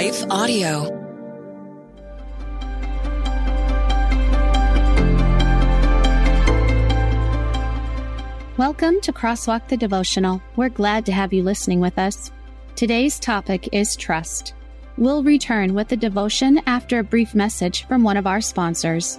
Life Audio. Welcome to Crosswalk the Devotional. We're glad to have you listening with us. Today's topic is trust. We'll return with the devotion after a brief message from one of our sponsors.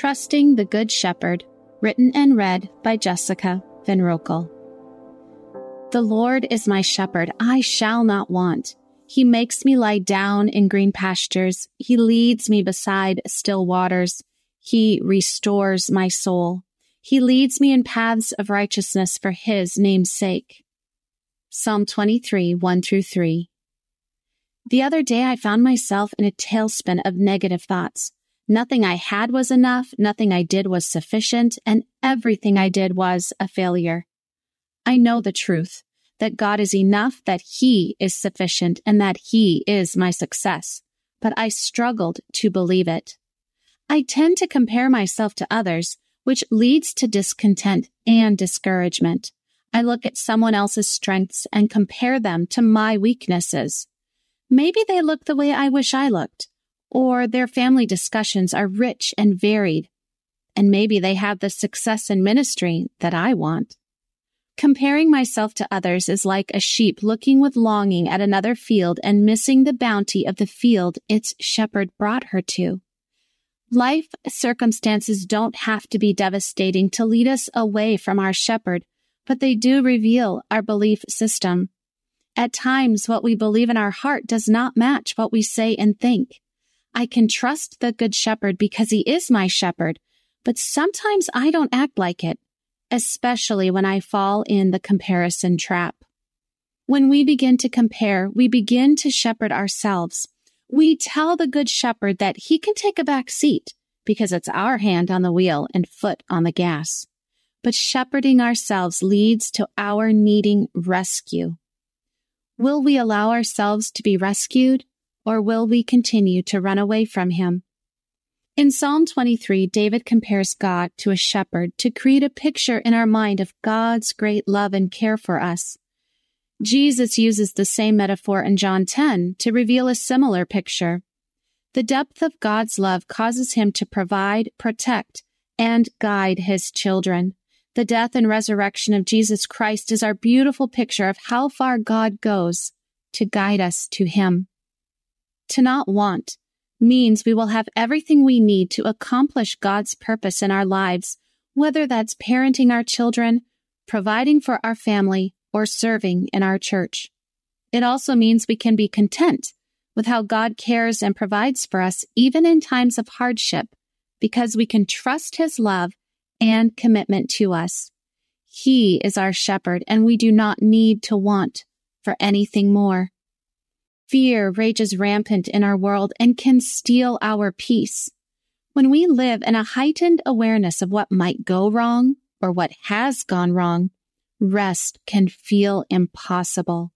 Trusting the Good Shepherd, written and read by Jessica Van Roekel. The Lord is my shepherd, I shall not want. He makes me lie down in green pastures. He leads me beside still waters. He restores my soul. He leads me in paths of righteousness for his name's sake. Psalm 23, 1 through 3. The other day I found myself in a tailspin of negative thoughts. Nothing I had was enough, nothing I did was sufficient, and everything I did was a failure. I know the truth that God is enough, that He is sufficient, and that He is my success, but I struggled to believe it. I tend to compare myself to others, which leads to discontent and discouragement. I look at someone else's strengths and compare them to my weaknesses. Maybe they look the way I wish I looked or their family discussions are rich and varied, and maybe they have the success in ministry that I want. Comparing myself to others is like a sheep looking with longing at another field and missing the bounty of the field its shepherd brought her to. Life circumstances don't have to be devastating to lead us away from our shepherd, but they do reveal our belief system. At times, what we believe in our heart does not match what we say and think. I can trust the Good Shepherd because he is my shepherd, but sometimes I don't act like it, especially when I fall in the comparison trap. When we begin to compare, we begin to shepherd ourselves. We tell the Good Shepherd that he can take a back seat because it's our hand on the wheel and foot on the gas. But shepherding ourselves leads to our needing rescue. Will we allow ourselves to be rescued? Or will we continue to run away from him? In Psalm 23, David compares God to a shepherd to create a picture in our mind of God's great love and care for us. Jesus uses the same metaphor in John 10 to reveal a similar picture. The depth of God's love causes him to provide, protect, and guide his children. The death and resurrection of Jesus Christ is our beautiful picture of how far God goes to guide us to him. To not want means we will have everything we need to accomplish God's purpose in our lives, whether that's parenting our children, providing for our family, or serving in our church. It also means we can be content with how God cares and provides for us even in times of hardship because we can trust his love and commitment to us. He is our shepherd and we do not need to want for anything more. Fear rages rampant in our world and can steal our peace. When we live in a heightened awareness of what might go wrong or what has gone wrong, rest can feel impossible.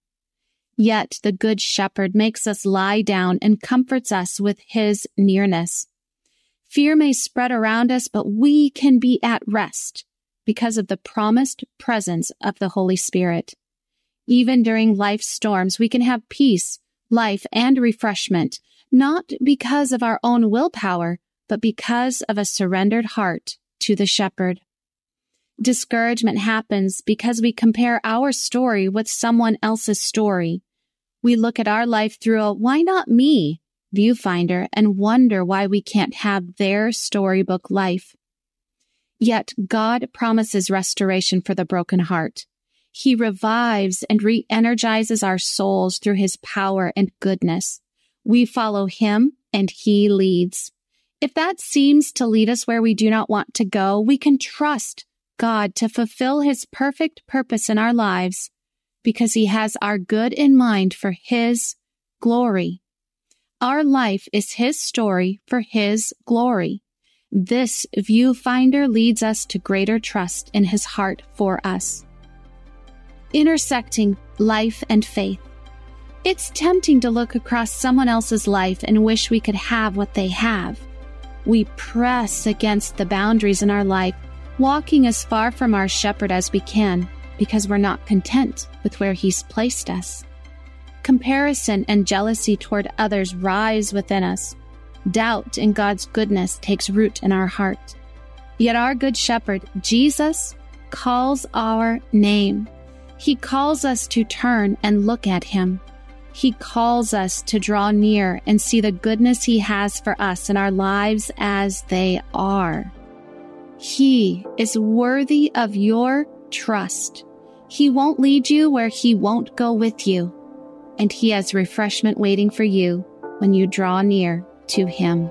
Yet the Good Shepherd makes us lie down and comforts us with his nearness. Fear may spread around us, but we can be at rest because of the promised presence of the Holy Spirit. Even during life's storms, we can have peace life, and refreshment, not because of our own willpower, but because of a surrendered heart to the shepherd. Discouragement happens because we compare our story with someone else's story. We look at our life through a why not me viewfinder and wonder why we can't have their storybook life. Yet God promises restoration for the broken heart. He revives and re-energizes our souls through his power and goodness. We follow him and he leads. If that seems to lead us where we do not want to go, we can trust God to fulfill his perfect purpose in our lives because he has our good in mind for his glory. Our life is his story for his glory. This viewfinder leads us to greater trust in his heart for us. Intersecting life and faith. It's tempting to look across someone else's life and wish we could have what they have. We press against the boundaries in our life walking as far from our shepherd as we can because we're not content with where he's placed us. Comparison and jealousy toward others rise within us. Doubt in God's goodness takes root in our heart. Yet our good shepherd, Jesus, calls our name. He calls us to turn and look at him. He calls us to draw near and see the goodness he has for us in our lives as they are. He is worthy of your trust. He won't lead you where he won't go with you. And he has refreshment waiting for you when you draw near to him.